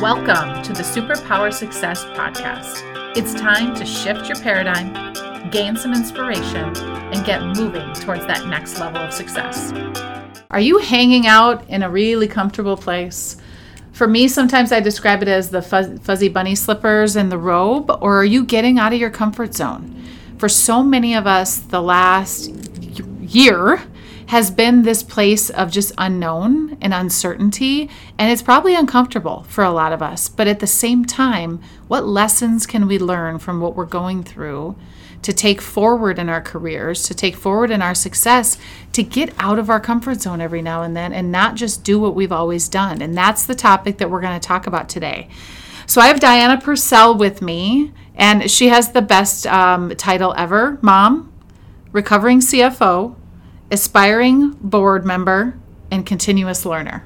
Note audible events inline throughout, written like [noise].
Welcome to the Superpower Success Podcast. It's time to shift your paradigm, gain some inspiration, and get moving towards that next level of success. Are you hanging out in a really comfortable place? For me, sometimes I describe it as the fuzzy bunny slippers and the robe, or are you getting out of your comfort zone? For so many of us, the last year has been this place of just unknown and uncertainty. And it's probably uncomfortable for a lot of us. But at the same time, what lessons can we learn from what we're going through to take forward in our careers, to take forward in our success, to get out of our comfort zone every now and then and not just do what we've always done? And that's the topic that we're going to talk about today. So I have Diana Purcell with me, and she has the best um, title ever Mom, Recovering CFO, aspiring board member, and continuous learner.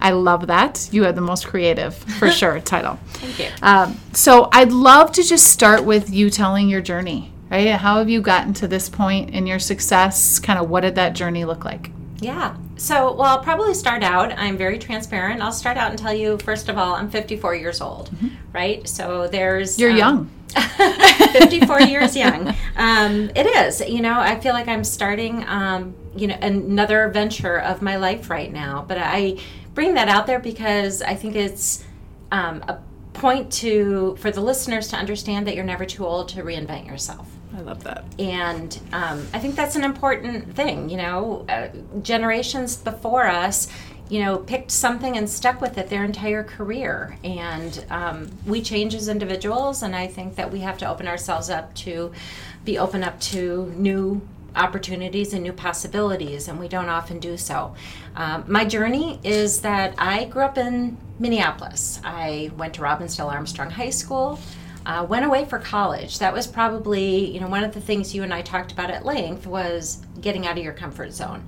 I love that. You have the most creative, for [laughs] sure, title. Thank you. Um, so I'd love to just start with you telling your journey, right? How have you gotten to this point in your success? Kind of what did that journey look like? Yeah. So, well, I'll probably start out. I'm very transparent. I'll start out and tell you, first of all, I'm 54 years old, mm-hmm. Right? So there's. You're um, young. [laughs] 54 years young. Um, it is. You know, I feel like I'm starting, um, you know, another venture of my life right now. But I bring that out there because I think it's um, a point to for the listeners to understand that you're never too old to reinvent yourself. I love that. And um, I think that's an important thing. You know, uh, generations before us, you know, picked something and stuck with it their entire career. And um, we change as individuals, and I think that we have to open ourselves up to be open up to new opportunities and new possibilities, and we don't often do so. Um, my journey is that I grew up in Minneapolis. I went to Robbinsdale Armstrong High School. Uh, went away for college. That was probably, you know, one of the things you and I talked about at length was getting out of your comfort zone.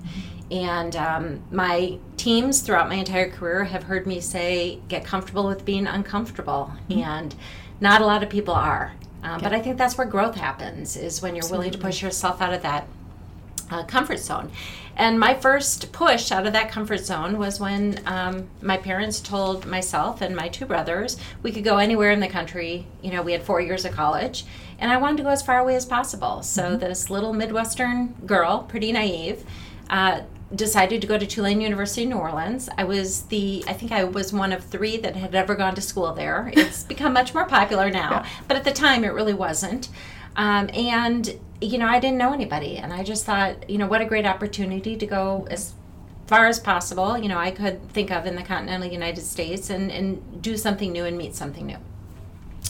And um, my teams throughout my entire career have heard me say, get comfortable with being uncomfortable. Mm-hmm. And not a lot of people are. Um, But I think that's where growth happens, is when you're Absolutely. willing to push yourself out of that uh, comfort zone. And my first push out of that comfort zone was when um, my parents told myself and my two brothers we could go anywhere in the country. You know, we had four years of college, and I wanted to go as far away as possible. So, mm-hmm. this little Midwestern girl, pretty naive, uh, decided to go to Tulane University in New Orleans. I was the, I think I was one of three that had ever gone to school there. It's [laughs] become much more popular now, yeah. but at the time it really wasn't. Um, and, you know, I didn't know anybody. And I just thought, you know, what a great opportunity to go as far as possible, you know, I could think of in the continental United States and, and do something new and meet something new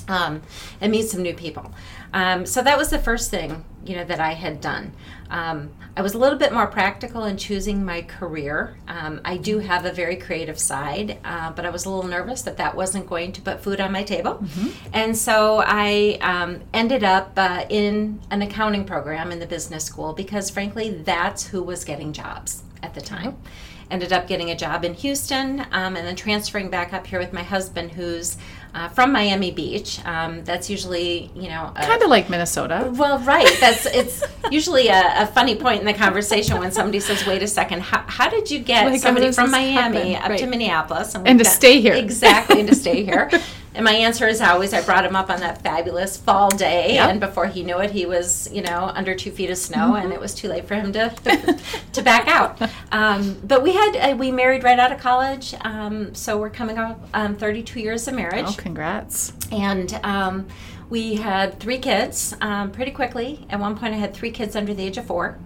um, and meet some new people. Um, so that was the first thing you know that I had done. Um, I was a little bit more practical in choosing my career. Um, I do have a very creative side, uh, but I was a little nervous that that wasn't going to put food on my table, mm-hmm. and so I um, ended up uh, in an accounting program in the business school because, frankly, that's who was getting jobs at the time. Mm-hmm ended up getting a job in Houston um, and then transferring back up here with my husband, who's uh, from Miami Beach. Um, that's usually, you know, kind of like Minnesota. Well, right. That's it's usually a, a, funny point in the conversation when somebody says, "Wait a second, how, how did you get like, somebody from Miami happen? up right. to Minneapolis and, and to got, stay here?" Exactly, and to stay here. [laughs] And my answer is always I brought him up on that fabulous fall day, yep. and before he knew it, he was you know under two feet of snow, mm-hmm. and it was too late for him to [laughs] to back out. Um, but we had uh, we married right out of college, um, so we're coming up um, 32 years of marriage. Oh, congrats! And um, we had three kids um, pretty quickly. At one point, I had three kids under the age of four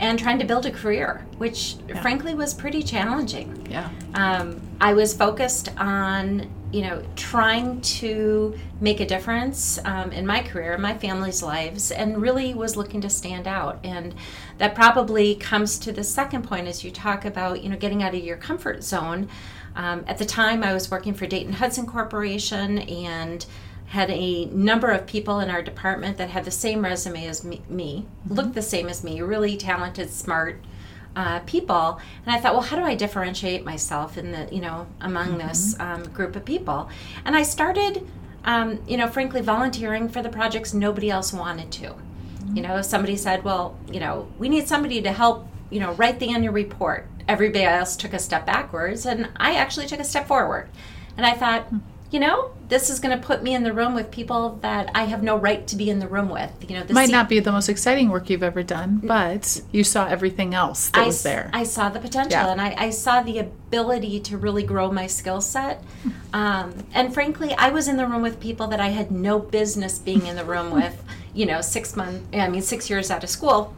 and trying to build a career, which yeah. frankly was pretty challenging. Yeah. Um, I was focused on you know, trying to make a difference um, in my career, my family's lives, and really was looking to stand out. And that probably comes to the second point as you talk about, you know, getting out of your comfort zone. Um, at the time, I was working for Dayton Hudson Corporation and had a number of people in our department that had the same resume as me, me mm-hmm. looked the same as me, really talented, smart, uh, people. And i thought well how do i differentiate myself in the you know among mm-hmm. this um, group of people? And i started um, you know frankly volunteering for the projects nobody else wanted to. Mm-hmm. you know somebody said well you know we need somebody to help you know write the annual report. Everybody else took a step backwards and i actually took a step forward. And i thought mm-hmm you know, this is going to put me in the room with people that I have no right to be in the room with. You know, this might not be the most exciting work you've ever done, but you saw everything else that I, was there. I saw the potential Yeah. and I, I saw the ability to really grow my skill set. Um, and frankly, I was in the room with people that I had no business being in the room [laughs] with, you know, six months, I mean, six years out of school.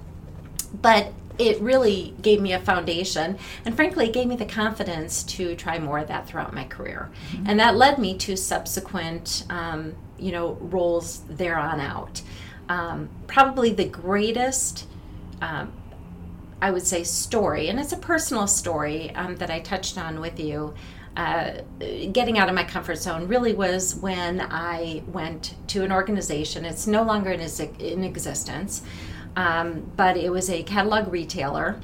But it really gave me a foundation and frankly it gave me the confidence to try more of that throughout my career and that led me to subsequent um, you know roles there on out um, probably the greatest um, I would say story, and it's a personal story um, that I touched on with you. Uh, getting out of my comfort zone really was when I went to an organization. It's no longer in, is- in existence, um, but it was a catalog retailer.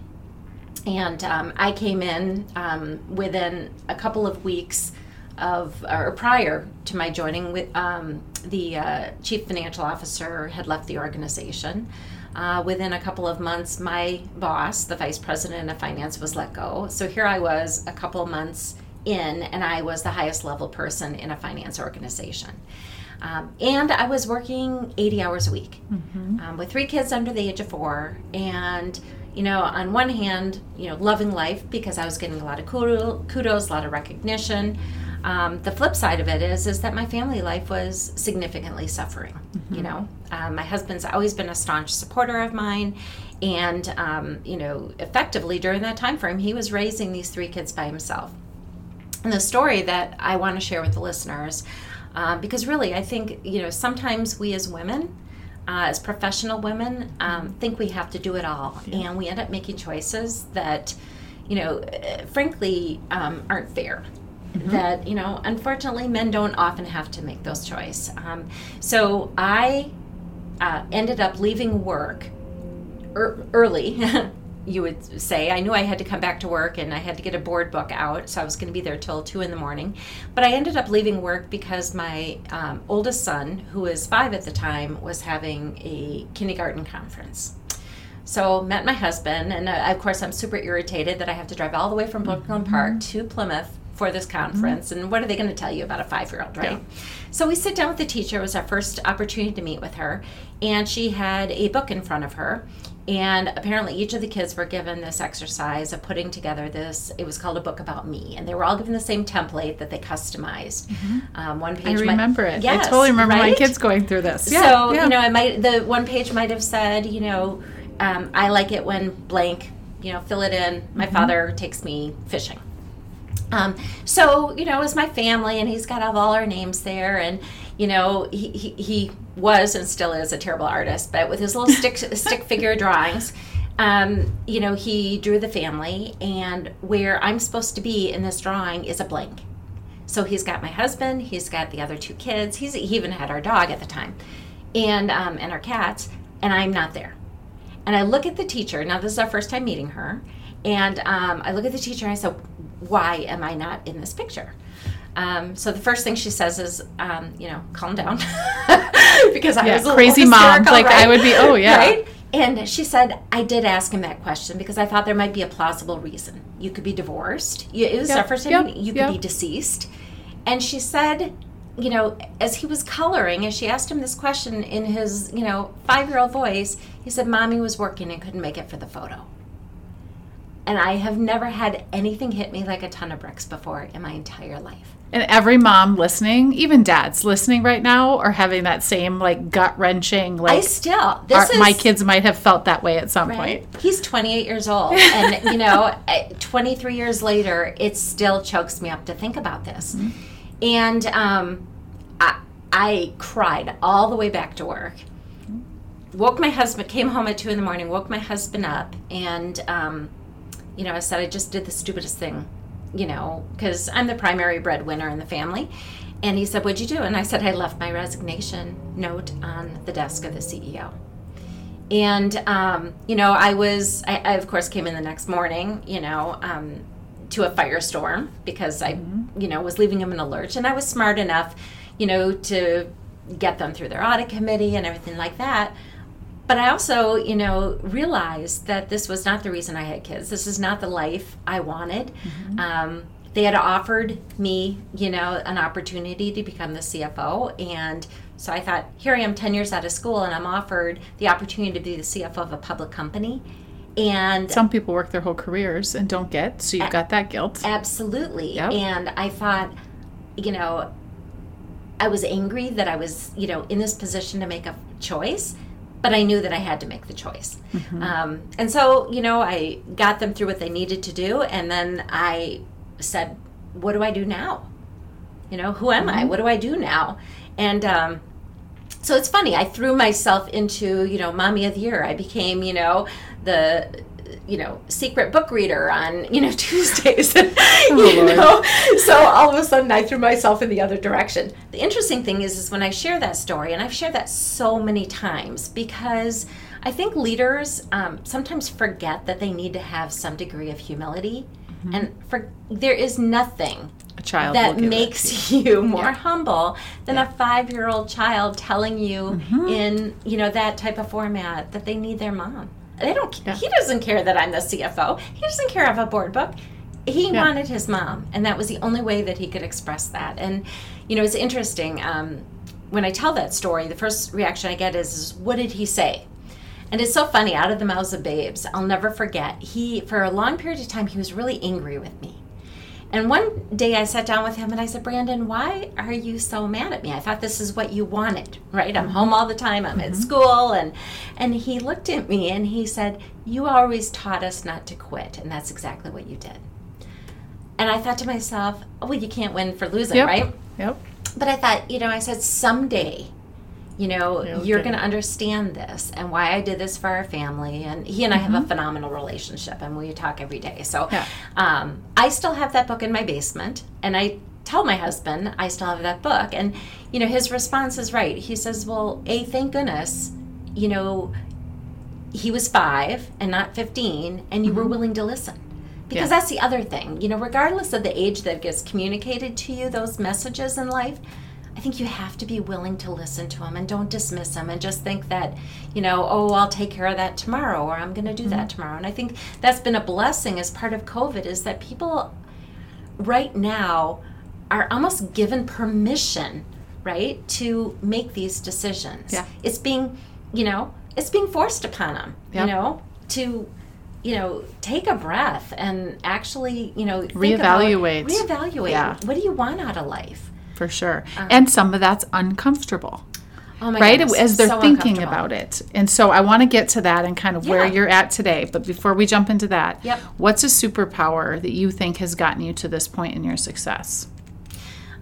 And um, I came in um, within a couple of weeks of, or prior to my joining, with um, the uh, chief financial officer had left the organization. Uh, within a couple of months, my boss, the vice president of finance, was let go. So here I was a couple months in, and I was the highest level person in a finance organization. Um, and I was working 80 hours a week um, with three kids under the age of four. And, you know, on one hand, you know, loving life because I was getting a lot of kudos, a lot of recognition. Um, the flip side of it is, is that my family life was significantly suffering. You know, um, my husband's always been a staunch supporter of mine, and um, you know, effectively during that time frame, he was raising these three kids by himself. And the story that I want to share with the listeners, uh, because really, I think you know sometimes we as women, uh, as professional women, um, think we have to do it all, and we end up making choices that, you know, uh, frankly, um, aren't fair. That you know, unfortunately, men don't often have to make those choices. Um, so I uh, ended up leaving work ear- early. [laughs] you would say I knew I had to come back to work and I had to get a board book out, so I was going to be there till two in the morning. But I ended up leaving work because my um, oldest son, who was five at the time, was having a kindergarten conference. So met my husband, and uh, of course I'm super irritated that I have to drive all the way from Brooklyn Park to Plymouth for this conference. And what are they going to tell you about a five-year-old, right? Yeah. So we sit down with the teacher. It was our first opportunity to meet with her, and she had a book in front of her. And apparently, each of the kids were given this exercise of putting together this. It was called a book about me, and they were all given the same template that they customized. Um, one Mm-hmm. I page. might- remember it. Yes, I totally remember my kids going through this. Yeah, so yeah. you know, it might the one page might have said, you know, um, I like it when blank, you know, fill it in. My Mm-hmm. father takes me fishing. Um, so you know, it was my family, and he's got all, all our names there, and you know, he, he, he was and still is a terrible artist, but with his little stick [laughs] stick figure drawings. Um, you know, he drew the family, and where I'm supposed to be in this drawing is a blank. So he's got my husband, he's got the other two kids, he's, he even had our dog at the time, and um, and our cats, and I'm not there. And I look at the teacher. Now this is our first time meeting her, and um, I look at the teacher and I said, "Why am I not in this picture?" Um, so the first thing she says is, um, "You know, calm down," [laughs] because I Yeah, was a crazy mom. Like, I would be, "Oh, [laughs] yeah." right? And she said, I did ask him that question because I thought there might be a plausible reason. You could be divorced. You, it was Yep, yep. You could yep. be deceased. And she said, you know, as he was coloring, as she asked him this question in his, you know, five year old voice, he said, Mommy was working and couldn't make it for the photo. And I have never had anything hit me like a ton of bricks before in my entire life. And every mom listening, even dads listening right now, are having that same like gut wrenching. Like I still, this our, is, my kids might have felt that way at some Right. point. He's 28 years old. [laughs] And, you know, eh, 23 years later, it still chokes me up to think about this. And um, I, I cried all the way back to work. Woke my husband, came home at 2 in the morning, woke my husband up, and, um, you know, I said, I just did the stupidest thing, you know, because I'm the primary breadwinner in the family. And he said, What'd you do? And I said, I left my resignation note on the desk of the CEO and um, you know i was I, I of course came in the next morning you know um, to a firestorm because i you know was leaving them in a lurch and i was smart enough you know to get them through their audit committee and everything like that but i also you know realized that this was not the reason i had kids this is not the life i wanted um, they had offered me, you know, an opportunity to become the CFO. And so I thought, here I am 10 years out of school and I'm offered the opportunity to be the CFO of a public company. And some people work their whole careers and don't get, so you've got that guilt. Absolutely. Yep. And I thought, you know, I was angry that I was, you know, in this position to make a choice but I knew that I had to make the choice. Mm-hmm. Um, and so, you know, I got them through what they needed to do, and then I said, "What do I do now? You know, who am mm-hmm. I? What do I do now?" And um, so it's funny. I threw myself into, you know, mommy of the year. I became, you know, the you know secret book reader on you know [laughs] Tuesdays. [laughs] oh, you know, so all of a sudden I threw myself in the other direction. The interesting thing is, is when I share that story, and I've shared that so many times because I think leaders um, sometimes forget that they need to have some degree of humility, mm-hmm. and for there is nothing a child that makes you [laughs] more yeah. humble than yeah. a five-year-old child telling you mm-hmm. in you know that type of format that they need their mom they don't. Yeah. He doesn't care that I'm the CFO. He doesn't care of a board book. He yeah. wanted his mom, and that was the only way that he could express that. And you know, it's interesting. Um, when I tell that story, the first reaction I get is, is, "What did he say?" And it's so funny. Out of the mouths of babes, I'll never forget. He, for a long period of time, he was really angry with me. And one day I sat down with him and I said, Brandon, why are you so mad at me? I thought this is what you wanted, right? I'm home all the time, I'm mm-hmm. at school. And, and he looked at me and he said, You always taught us not to quit. And that's exactly what you did. And I thought to myself, Oh, well, you can't win for losing, yep. right? Yep. But I thought, you know, I said, Someday you know okay. you're going to understand this and why i did this for our family and he and i mm-hmm. have a mm-hmm. phenomenal relationship and we talk every day so yeah. um, i still have that book in my basement and i tell my husband i still have that book and you know his response is right he says well a thank goodness you know he was five and not 15 and you mm-hmm. were willing to listen because yeah. that's the other thing you know regardless of the age that gets communicated to you those messages in life I think you have to be willing to listen to them and don't dismiss them and just think that, you know, oh, I'll take care of that tomorrow or I'm going to do mm-hmm. that tomorrow. And I think that's been a blessing as part of COVID is that people right now are almost given permission, right, to make these decisions. Yeah. It's being, you know, it's being forced upon them, yep. you know, to you know, take a breath and actually, you know, reevaluate. About, reevaluate. Yeah. What do you want out of life? For sure. Um, and some of that's uncomfortable. Oh right goodness. as they're so thinking about it and so i want to get to that and kind of yeah. where you're at today but before we jump into that yep. what's a superpower that you think has gotten you to this point in your success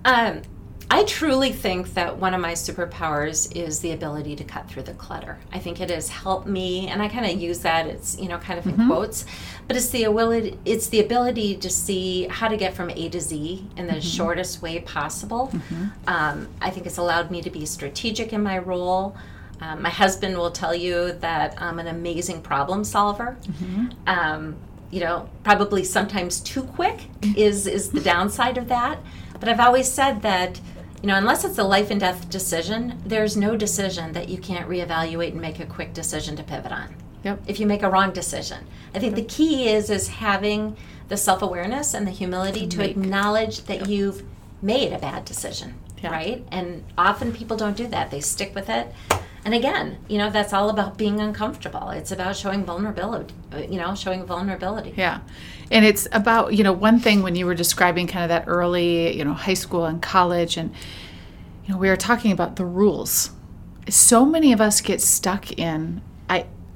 um, I truly think that one of my superpowers is the ability to cut through the clutter. I think it has helped me, and I kind of use that. It's you know kind of in mm-hmm. quotes, but it's the ability it's the ability to see how to get from A to Z in the mm-hmm. shortest way possible. Mm-hmm. Um, I think it's allowed me to be strategic in my role. Um, my husband will tell you that I'm an amazing problem solver. Mm-hmm. Um, you know, probably sometimes too quick is is the downside of that. But I've always said that you know, unless it's a life and death decision, there's no decision that you can't reevaluate and make a quick decision to pivot on. Yep. If you make a wrong decision, I think the key is is having the self awareness and the humility to, to acknowledge that yep. you've made a bad decision, yeah. right? And often people don't do that; they stick with it. And again, you know, that's all about being uncomfortable. It's about showing vulnerability, you know, showing vulnerability. Yeah. And it's about, you know, one thing when you were describing kind of that early, you know, high school and college, and, you know, we were talking about the rules. So many of us get stuck in,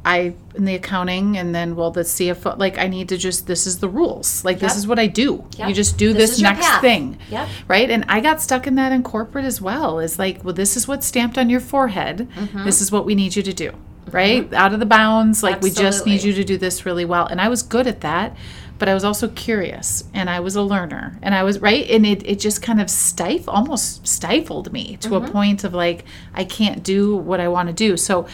I, in the accounting and then well the CFO like I need to just this is the rules. Like yep. this is what I do. Yep. you just do this, this next thing. Yep. right? And I got stuck in that in corporate as well. Is like well this is what's stamped on your forehead. Mm-hmm. this is what we need you to do. Right? Mm-hmm. out of the bounds. Like Absolutely. we just need you to do this really well. And I was good at that but I was also curious. And I was a learner. And I was right? And it, it just kind of stif almost stifled me to mm-hmm. a point of like I can't do what I want to do. So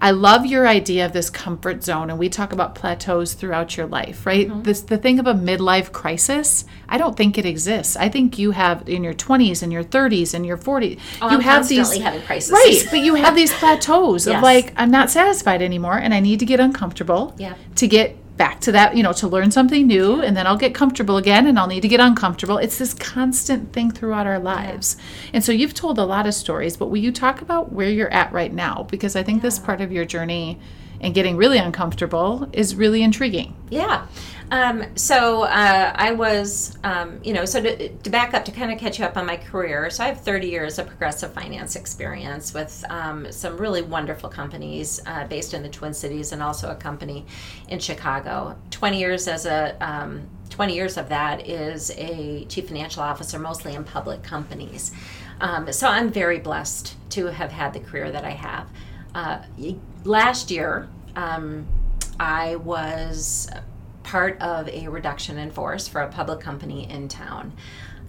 I love your idea of this comfort zone, and we talk about plateaus throughout your life, right? Mm-hmm. This the thing of a midlife crisis. I don't think it exists. I think you have in your 20s and your 30s and your 40s. Oh, you I'm have these having crises, right? But you [laughs] have these plateaus yes. of like I'm not satisfied anymore, and I need to get uncomfortable yeah. to get back to that, you know, to learn something new and then I'll get comfortable again and I'll need to get uncomfortable. It's this constant thing throughout our lives. Yeah. And so you've told a lot of stories, but will you talk about where you're at right now? Because I think yeah. this part of your journey and getting really uncomfortable is really intriguing. Yeah. Um, so uh, I was, um, you know, so to, to, back up to kind of catch you up on my career. So I have 30 years of progressive finance experience with um, some really wonderful companies uh, based in the Twin Cities and also a company in Chicago. 20 years as a um, 20 years of that is a chief financial officer, mostly in public companies. Um, so I'm very blessed to have had the career that I have. Uh, last year, um, I was part of a reduction in force for a public company in town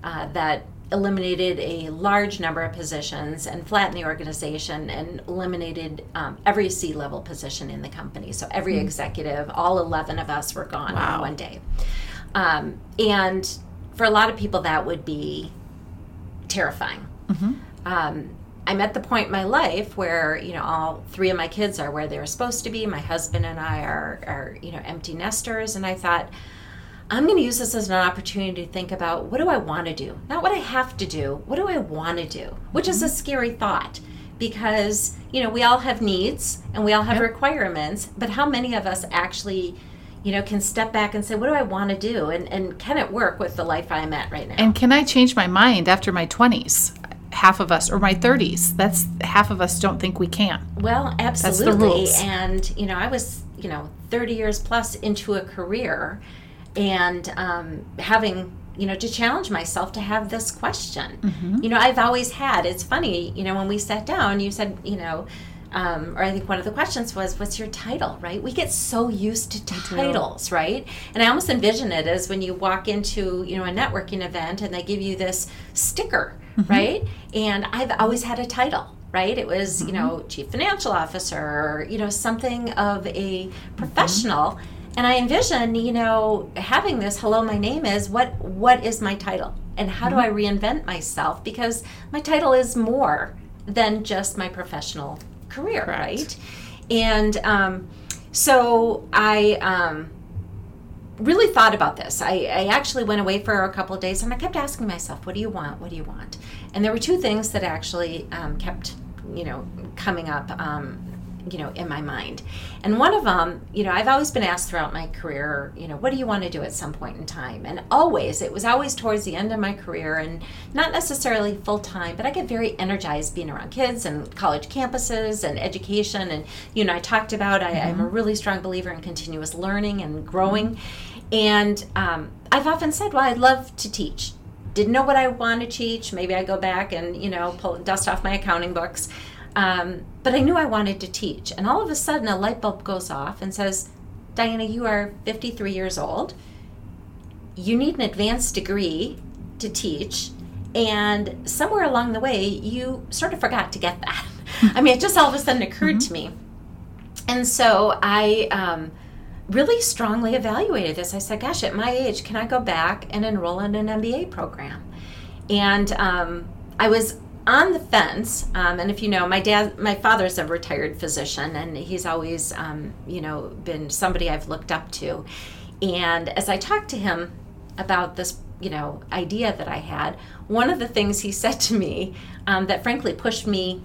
uh, that eliminated a large number of positions and flattened the organization and eliminated um, every C level position in the company. So every mm-hmm. executive, all 11 of us were gone wow. in one day. Um, and for a lot of people, that would be terrifying. Mm-hmm. Um, I'm at the point in my life where you know all three of my kids are where they're supposed to be. My husband and I are are you know empty nesters, and I thought I'm going to use this as an opportunity to think about what do I want to do, not what I have to do. What do I want to do? Which is a mm-hmm. scary thought because you know we all have needs and we all have yep. requirements, but how many of us actually you know, can step back and say, what do I want to do? And, and can it work with the life I'm at right now? And can I change my mind after my 20s? Half of us or my 30s that's half of us don't think we can well absolutely That's the rules. and you know i was you know 30 years plus into a career and um, having you know to challenge myself to have this question mm-hmm. you know i've always had it's funny you know when we sat down you said you know um, or I think one of the questions was, "What's your title?" Right? We get so used to titles, right? And I almost envision it as when you walk into you know a networking event and they give you this sticker, mm-hmm. right? And I've always had a title, right? It was mm-hmm. you know chief financial officer, you know something of a professional. Mm-hmm. And I envision, you know, having this hello, my name is what what is my title? And how do mm-hmm. I reinvent myself? Because my title is more than just my professional career, Correct. right? And um, so I um, really thought about this. I, I, actually went away for a couple of days and I kept asking myself, what do you want? What do you want? And there were two things that actually um, kept, you know, coming up um, you know in my mind. And one of them you know i've always been asked throughout my career you know what do you want to do at some point in time? And always it was always towards the end of my career and not necessarily full time but i get very energized being around kids and college campuses and education and you know i talked about I, am a mm-hmm. really strong believer in continuous learning and growing. Mm-hmm. and um, i've often said well i'd love to teach. Didn't know what i want to teach. Maybe i go back and you know pull dust off my accounting books um, but I knew I wanted to teach. And all of a sudden, a light bulb goes off and says, Diana, you are 53 years old. You need an advanced degree to teach. And somewhere along the way, you sort of forgot to get [laughs] that. I mean, it just all of a sudden occurred mm-hmm. to me. And so I um, really strongly evaluated this. I said, gosh, at my age, can I go back and enroll in an MBA program? And um, I was on the fence, um, and if you know, my dad, my father's a retired physician, and he's always, um, you know, been somebody I've looked up to. And as I talked to him about this, you know, idea that I had, one of the things he [laughs] said to me um, that frankly pushed me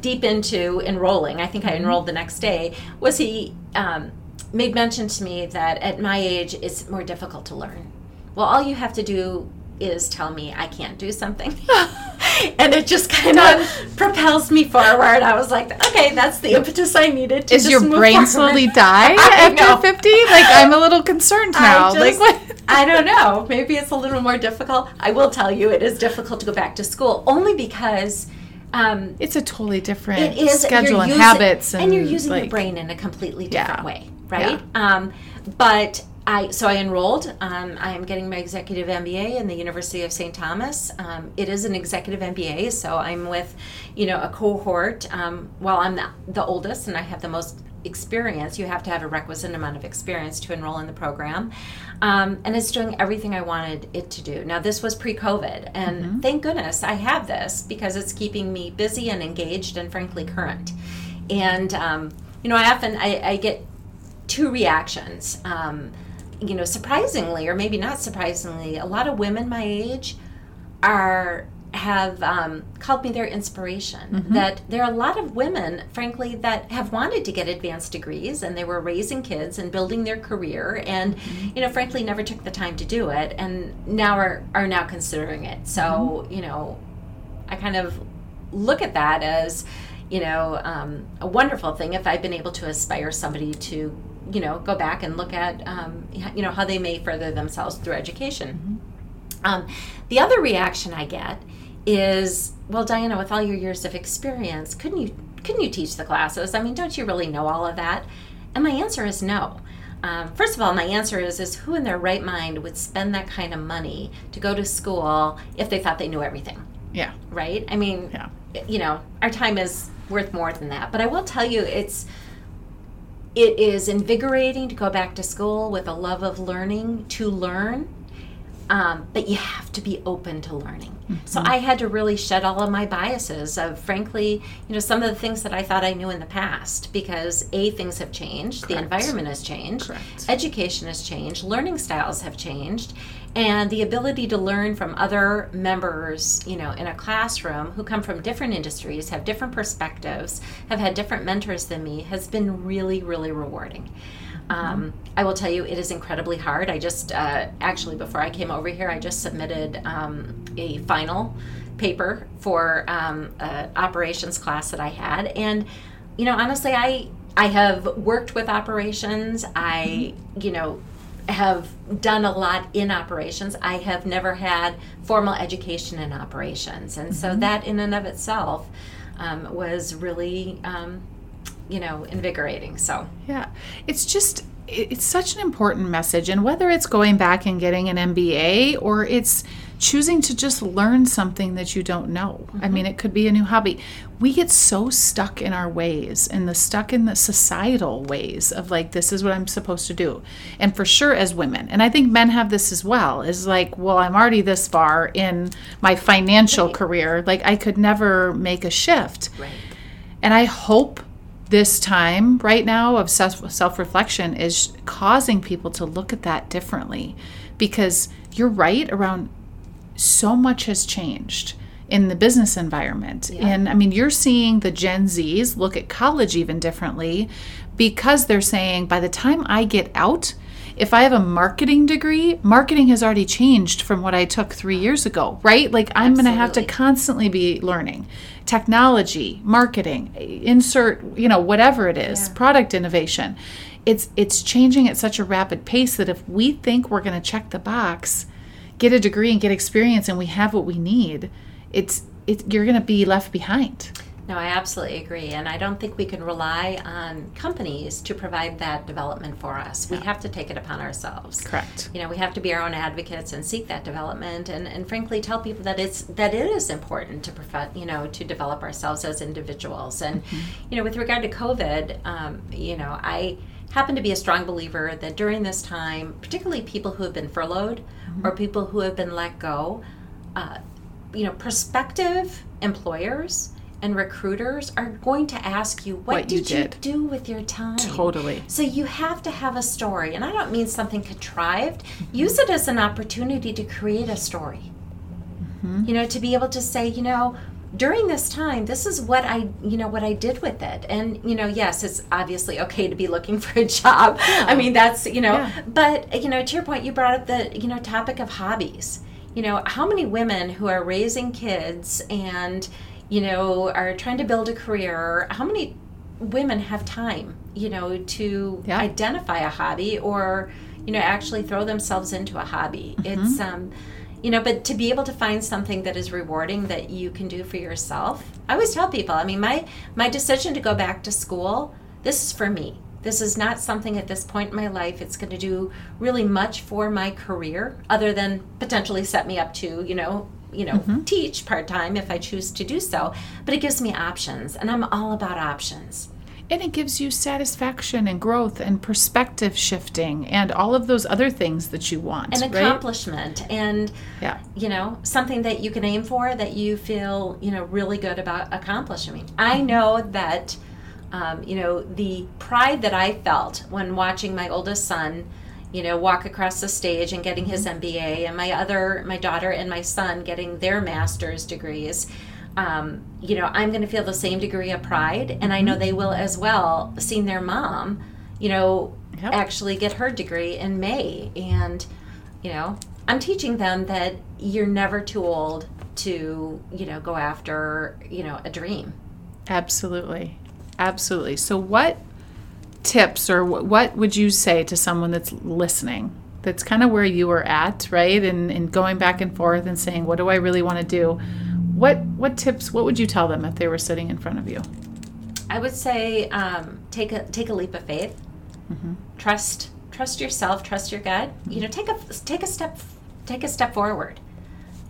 deep into enrolling, I think I mm-hmm. enrolled the next day, was he um, made mention to me that at my age it's more difficult to learn. Well, all you have to do is tell me I can't do something. [laughs] and it just kind of propels me forward. I was like, okay, that's the impetus I needed to Is your brain forward. slowly die [laughs] after 50? Like I'm a little concerned now. Just, like what? I don't know. Maybe it's a little more difficult. I will tell you it is difficult to go back to school only because um, it's a totally different it is, schedule and using, habits and, and, you're using like, your brain in a completely different yeah. way, right? Yeah. Um, but I so I enrolled. Um, I am getting my executive MBA in the University of St. Thomas. Um, it is an executive MBA, so I'm with, you know, a cohort. Um, while I'm the, the oldest and I have the most experience, you have to have a requisite amount of experience to enroll in the program, um, and it's doing everything I wanted it to do. Now this was pre-COVID, and mm-hmm. thank goodness I have this because it's keeping me busy and engaged and frankly current. And um, you know, I often I, I get two reactions. Um, you know, surprisingly, or maybe not surprisingly, a lot of women my age are have um, called me their inspiration. Mm-hmm. That there are a lot of women, frankly, that have wanted to get advanced degrees and they were raising kids and building their career and, mm-hmm. you know, frankly, never took the time to do it and now are, are now considering it. So, mm-hmm. you know, I kind of look at that as, you know, um, a wonderful thing if I've been able to aspire somebody to, you know, go back and look at, um, you know, how they may further themselves through education. Mm-hmm. Um, the other reaction I get is, well, Diana, with all your years of experience, couldn't you couldn't you teach the classes? I mean, don't you really know all of that? And my answer is no. Um, first of all, my answer is is who in their right mind would spend that kind of money to go to school if they thought they knew everything? Yeah. Right? I mean, yeah. you know, our time is worth more than that. But I will tell you it's it is invigorating to go back to school with a love of learning to learn um, but you have to be open to learning. Mm-hmm. So I had to really shed all of my biases of, frankly, you know, some of the things that I thought I knew in the past because A, things have changed, Correct. the environment has changed, Correct. education has changed, learning styles have changed, and the ability to learn from other members, you know, in a classroom who come from different industries, have different perspectives, have had different mentors than me has been really, really rewarding. Um, I will tell you, it is incredibly hard. I just, uh, actually, before I came over here, I just submitted um, a final paper for um, an operations class that I had. And, you know, honestly, I, I have worked with operations. I, you know, have done a lot in operations. I have never had formal education in operations. And so mm-hmm. that, in and of itself, um, was really um, you know invigorating so. Yeah. It's just it's such an important message and whether it's going back and getting an mba or it's choosing to just learn something that you don't know. Mm-hmm. i mean it could be a new hobby. We get so stuck in our ways and the stuck in the societal ways of like this is what i'm supposed to do. And for sure as women and i think men have this as well is like well i'm already this far in my financial right. career. Like i could never make a shift. Right. and i hope this time right now of self reflection is causing people to look at that differently because you're right around so much has changed in the business environment. Yeah. And I mean, you're seeing the Gen Zs look at college even differently because they're saying by the time I get out, if I have a marketing degree, marketing has already changed from what I took three years ago, right? Like I'm going to have to constantly be learning technology, marketing, insert, you know, whatever it is, yeah. product innovation. It's it's changing at such a rapid pace that if we think we're going to check the box, get a degree and get experience and we have what we need, it's it, you're going to be left behind. No, I absolutely agree. And I don't think we can rely on companies to provide that development for us. We have to take it upon ourselves. Correct. You know, we have to be our own advocates and seek that development and, and frankly tell people that it's that it is important to prof- you know, to develop ourselves as individuals. And mm-hmm. you know, with regard to COVID, um, you know, I happen to be a strong believer that during this time, particularly people who have been furloughed mm-hmm. or people who have been let go, uh, you know, prospective employers and recruiters are going to ask you what, what did, you, did, you, do with your time totally so you have to have a story and i don't mean something contrived mm-hmm. use it as an opportunity to create a story mm-hmm. you know to be able to say you know during this time this is what i you know what i did with it and you know yes it's obviously okay to be looking for a [laughs] job yeah. i mean that's you know yeah. but you know to your point you brought up the you know topic of hobbies you know how many women who are raising kids and you know, are trying to build a career, how many women have time, you know, to yeah. identify a hobby or, you know, actually throw themselves into a hobby? Mm-hmm. It's, um, you know, but to be able to find something that is rewarding that you can do for yourself. I always tell people, I mean, my my decision to go back to school, this is for me. This is not something at this point in my life it's going to do really much for my career other than potentially set me up to, you know, you know mm-hmm. teach part-time if i choose to do so but it gives me options and i'm all about options and it gives you satisfaction and growth and perspective shifting and all of those other things that you want and accomplishment right? and yeah you know something that you can aim for that you feel you know really good about accomplishing i mm-hmm. know that Um, you know, the pride that I felt when watching my oldest son, you know, walk across the stage and getting his MBA, and my other, my daughter and my son getting their master's degrees. Um, you know, I'm going to feel the same degree of pride, and I know they will as well, seeing their mom, you know, Yep. actually get her degree in May. And, you know, I'm teaching them that you're never too old to, you know, go after, you know, a dream. Absolutely. Absolutely. So, what tips or wh- what would you say to someone that's listening? That's kind of where you were at, right? And, and going back and forth and saying, what do I really want to do? What what tips? What would you tell them if they were sitting in front of you? I would say um, take a take a leap of faith. Trust trust yourself. Trust your gut. You know, take a take a step take a step forward.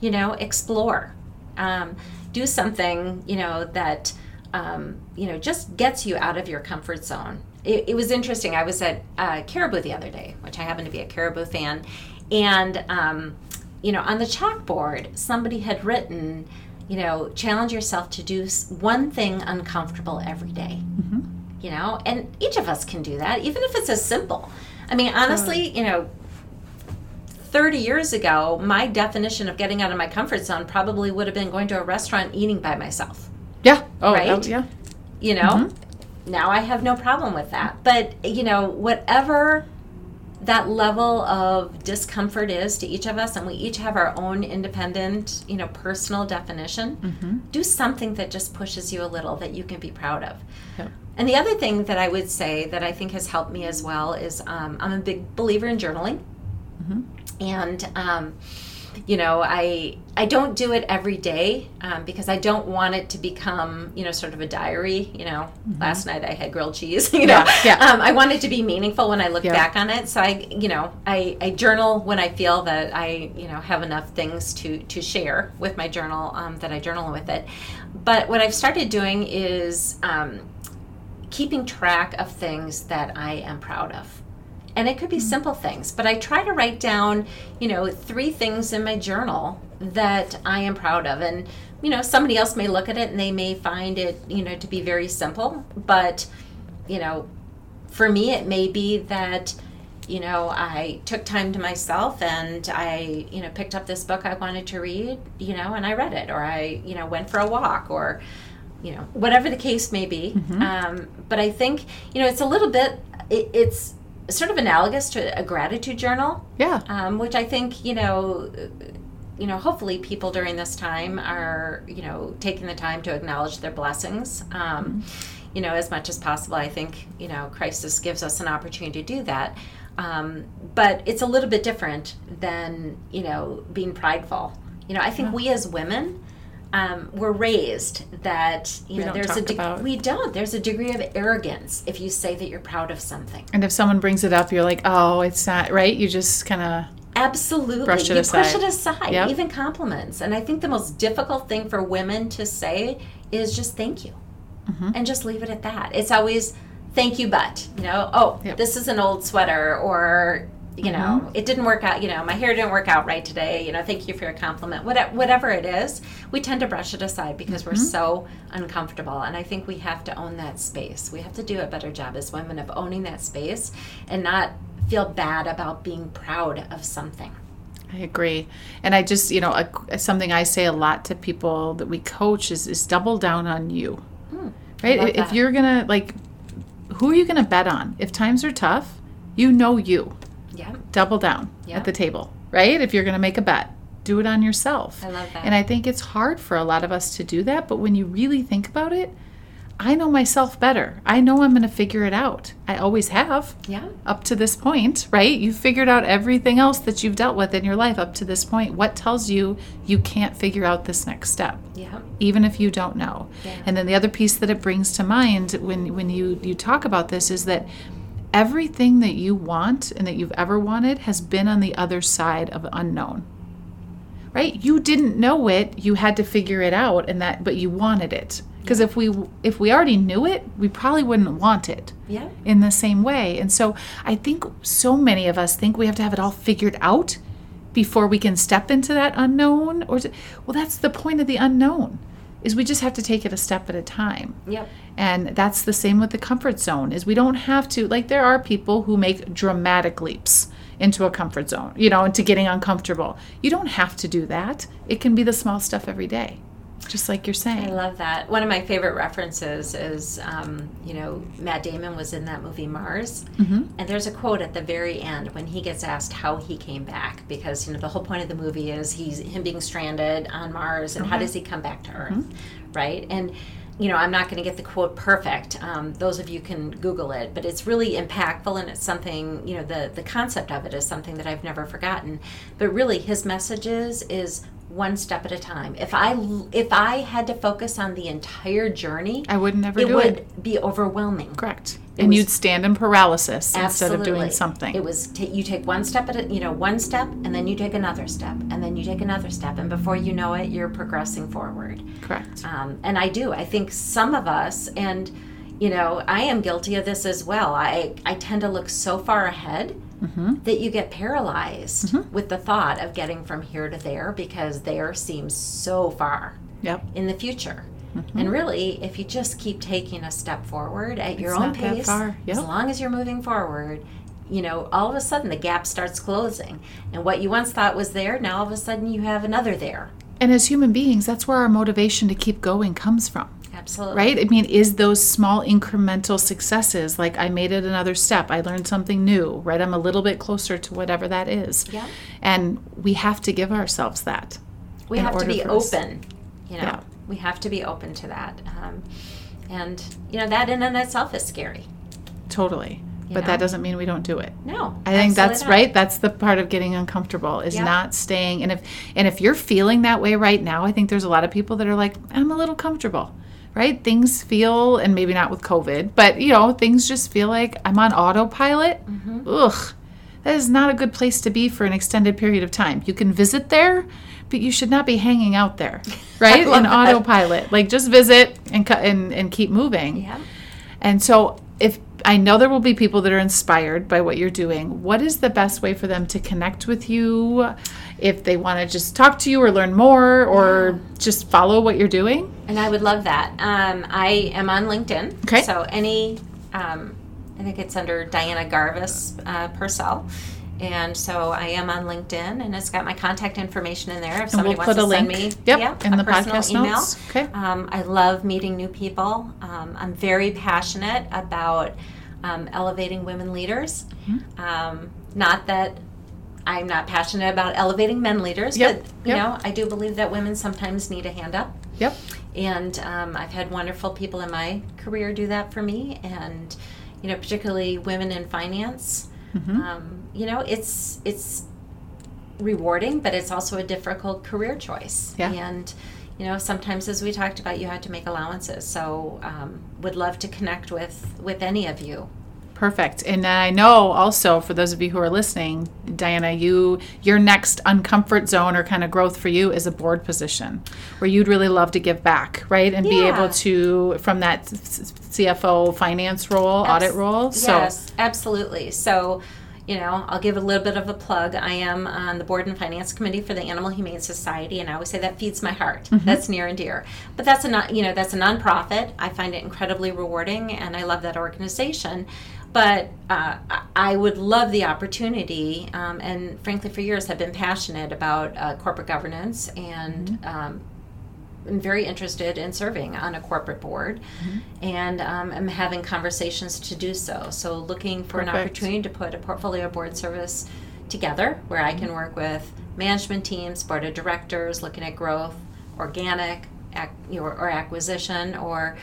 You know, explore. Um, do something. You know that um, you know just gets you out of your comfort zone. It, it was interesting. I was at uh, Caribou the other day, which I happen to be a Caribou fan, and um, you know, on the chalkboard, somebody had written, you know, challenge yourself to do one thing uncomfortable every day. You know, and each of us can do that, even if it's as simple. I mean, honestly, you know, 30 years ago, my definition of getting out of my comfort zone probably would have been going to a restaurant eating by myself. Yeah. Oh, Right? oh, yeah. You know, now I have no problem with that. But, you know, whatever that level of discomfort is to each of us, and we each have our own independent, you know, personal definition, do something that just pushes you a little that you can be proud of. Yep. And the other thing that I would say that I think has helped me as well is um, I'm a big believer in journaling, and um, you know I I don't do it every day um, because I don't want it to become you know sort of a diary. You know, last night I had grilled cheese. [laughs] You know, Mm-hmm. Yeah, yeah. Um, I want it to be meaningful when I look Yeah. back on it. So I you know I, I journal when I feel that I you know have enough things to to share with my journal um, that I journal with it. But what I've started doing is um, keeping track of things that I am proud of. And it could be simple things, but I try to write down, you know, three things in my journal that I am proud of. And, you know, somebody else may look at it and they may find it, you know, to be very simple. But, you know, for me, it may be that, you know, I took time to myself and I, you know, picked up this book I wanted to read, you know, and I read it, or I, you know, went for a walk, or, you know, whatever the case may be. Um, but I think, you know, it's a little bit, it, it's sort of analogous to a gratitude journal, Yeah. um, which I think, you know, you know, hopefully people during this time are, you know, taking the time to acknowledge their blessings. Um, you know, as much as possible. I think, you know, crisis gives us an opportunity to do that. Um, but it's a little bit different than, you know, being prideful. You know, I think we as women, um, we're raised that, you We know, there's a about- we don't. There's a degree of arrogance if you say that you're proud of something. And if someone brings it up, you're like, oh, it's not right. You just kind of Absolutely. Brush it you aside. push it aside, Yep. even compliments. And I think the most difficult thing for women to say is just thank you. Mm-hmm. And just leave it at that. It's always thank you, but, you know, oh, Yep. this is an old sweater or you know, Mm-hmm. it didn't work out, you know, my hair didn't work out right today, you know, thank you for your compliment. Whatever, whatever it is, we tend to brush it aside because we're Mm-hmm. so uncomfortable. And I think we have to own that space. We have to do a better job as women of owning that space and not feel bad about being proud of something. I agree. And I just, you know, a, something I say a lot to people that we coach is, is double down on you. Right? If that. you're going to, like, who are you going to bet on? If times are tough, you know you. Yeah. Double down Yeah. at the table, right? If you're going to make a bet, do it on yourself. I love that. And I think it's hard for a lot of us to do that. But when you really think about it, I know myself better. I know I'm going to figure it out. I always have Yeah. up to this point, right? You've figured out everything else that you've dealt with in your life up to this point. What tells you you can't figure out this next step? Yeah. even if you don't know. Yeah. And then the other piece that it brings to mind when when you you talk about this is that everything that you want and that you've ever wanted has been on the other side of unknown. Right? You didn't know it, you had to figure it out and that but you wanted it. Because if we if we already knew it, we probably wouldn't want it Yeah. in the same way. And so I think so many of us think we have to have it all figured out before we can step into that unknown or well that's the point of the unknown is we just have to take it a step at a time. Yep. And that's the same with the comfort zone is we don't have to like there are people who make dramatic leaps into a comfort zone, you know, into getting uncomfortable. You don't have to do that. It can be the small stuff every day. Just like you're saying. I love that. One of my favorite references is, um, you know, Matt Damon was in that movie Mars, Mm-hmm. and there's a quote at the very end when he gets asked how he came back, because you know the whole point of the movie is he's him being stranded on Mars, and how does he come back to Earth, Mm-hmm. right? And you know, I'm not going to get the quote perfect. Um, those of you can Google it, but it's really impactful, and it's something you know the the concept of it is something that I've never forgotten. But really, his message is is one step at a time. If I if I had to focus on the entire journey, I would never do it do would it. be overwhelming. Correct. And was- you'd stand in paralysis instead of doing something. It was ta you take one step at a, you know one step, and then you take another step, and then you take another step, and before you know it, you're progressing forward. Correct. Um, and I do. I think some of us, and you know, I am guilty of this as well. I I tend to look so far ahead Mm-hmm. that you get paralyzed with the thought of getting from here to there because there seems so far Yep. in the future. And really, if you just keep taking a step forward at your Mm-hmm. Own pace, far. as long as you're moving forward, you know, all of a sudden the gap starts closing. And what you once thought was there, now all of a sudden you have another there. And as human beings, that's where our motivation to keep going comes from. Absolutely. Right? I mean, is those small incremental successes like I made it another step, I learned something new, right? I'm a little bit closer to whatever that is. Yeah. And we have to give ourselves that. We have to be for us- open, you know. Yeah. We have to be open to that. Um, and, you know, that in and of itself is scary. Totally. You but know? that doesn't mean we don't do it. No. I think that's not. right. That's the part of getting uncomfortable is Yeah. not staying. And if and if you're feeling that way right now, I think there's a lot of people that are like, I'm a little comfortable. Right? Things feel and maybe not with COVID, but you know, things just feel like I'm on autopilot. Mm-hmm. Ugh. That is not a good place to be for an extended period of time. You can visit there, but you should not be hanging out there. [laughs] Right? In autopilot. Like just visit and cut and, and keep moving. Yeah. And so, if I know there will be people that are inspired by what you're doing, what is the best way for them to connect with you? If they want to just talk to you or learn more or just follow what you're doing? And I would love that. Um, I am on LinkedIn. Okay. So any, um, I think it's under Diana Garvis uh, Purcell. And so I am on LinkedIn, and it's got my contact information in there. If somebody we'll wants to send link, me, yep, yeah, in a the personal podcast email. notes. Okay. Um, I love meeting new people. Um, I'm very passionate about um, elevating women leaders. Mm-hmm. Um, not that I'm not passionate about elevating men leaders, Yep, but you yep. know, I do believe that women sometimes need a hand up. Yep. And um, I've had wonderful people in my career do that for me, and you know, particularly women in finance. Mm-hmm. Um, you know, it's it's rewarding, but it's also a difficult career choice. Yeah. And you know, sometimes, as we talked about, you had to make allowances. So, um, would love to connect with with any of you. Perfect. And I know also for those of you who are listening, Diana, you your next uncomfort zone or kind of growth for you is a board position where you'd really love to give back, right? And be able to from that CFO finance role, audit role. So Yes, absolutely. So, you know, I'll give a little bit of a plug. I am on the board and finance committee for the Animal Humane Society, and I always say that feeds my heart. Mm-hmm. That's near and dear. But that's a non, you know, that's a nonprofit. I find it incredibly rewarding, and I love that organization. But uh, I- would love the opportunity, um, and frankly, for years, have been passionate about uh, corporate governance and. Um, I'm very interested in serving on a corporate board, and um, I'm having conversations to do so. So, looking for an opportunity to put a portfolio board service together where I can work with management teams, board of directors, looking at growth, organic, ac- or, or acquisition, or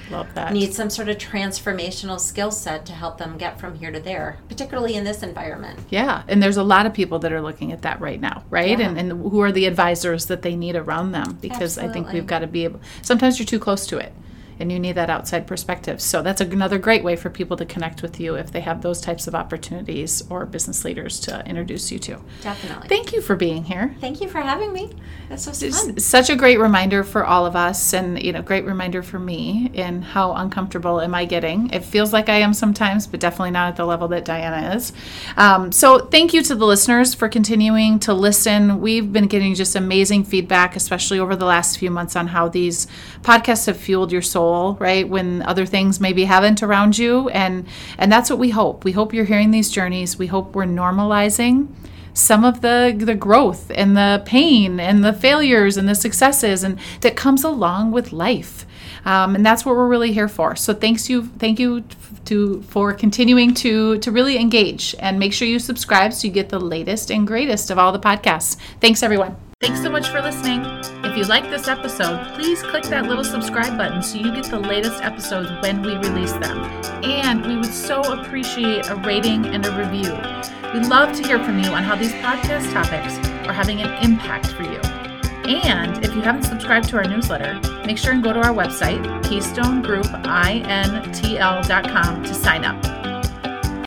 need some sort of transformational skill set to help them get from here to there, particularly in this environment. Yeah, and there's a lot of people that are looking at that right now, right? Yeah. And and who are the advisors that they need around them because I think we've got to be able. Sometimes you're too close to it. And you need that outside perspective. So that's another great way for people to connect with you if they have those types of opportunities or business leaders to introduce you to. Definitely. Thank you for being here. Thank you for having me. This was fun. such a great reminder for all of us and you know great reminder for me in how uncomfortable am i getting it feels like i am sometimes but definitely not at the level that diana is um, so thank you to the listeners for continuing to listen we've been getting just amazing feedback especially over the last few months on how these podcasts have fueled your soul right when other things maybe haven't around you. And and that's what we hope. We hope you're hearing these journeys. We hope we're normalizing some of the the growth and the pain and the failures and the successes and that comes along with life. Um, and that's what we're really here for. So thanks you thank you to for continuing to to really engage. And make sure you subscribe so you get the latest and greatest of all the podcasts. Thanks everyone Thanks so much for listening. If you like this episode, please click that little subscribe button so you get the latest episodes when we release them. And we would so appreciate a rating and a review. We'd love to hear from you on how these podcast topics are having an impact for you. And if you haven't subscribed to our newsletter, make sure and go to our website, keystonegroupintl.com, to sign up.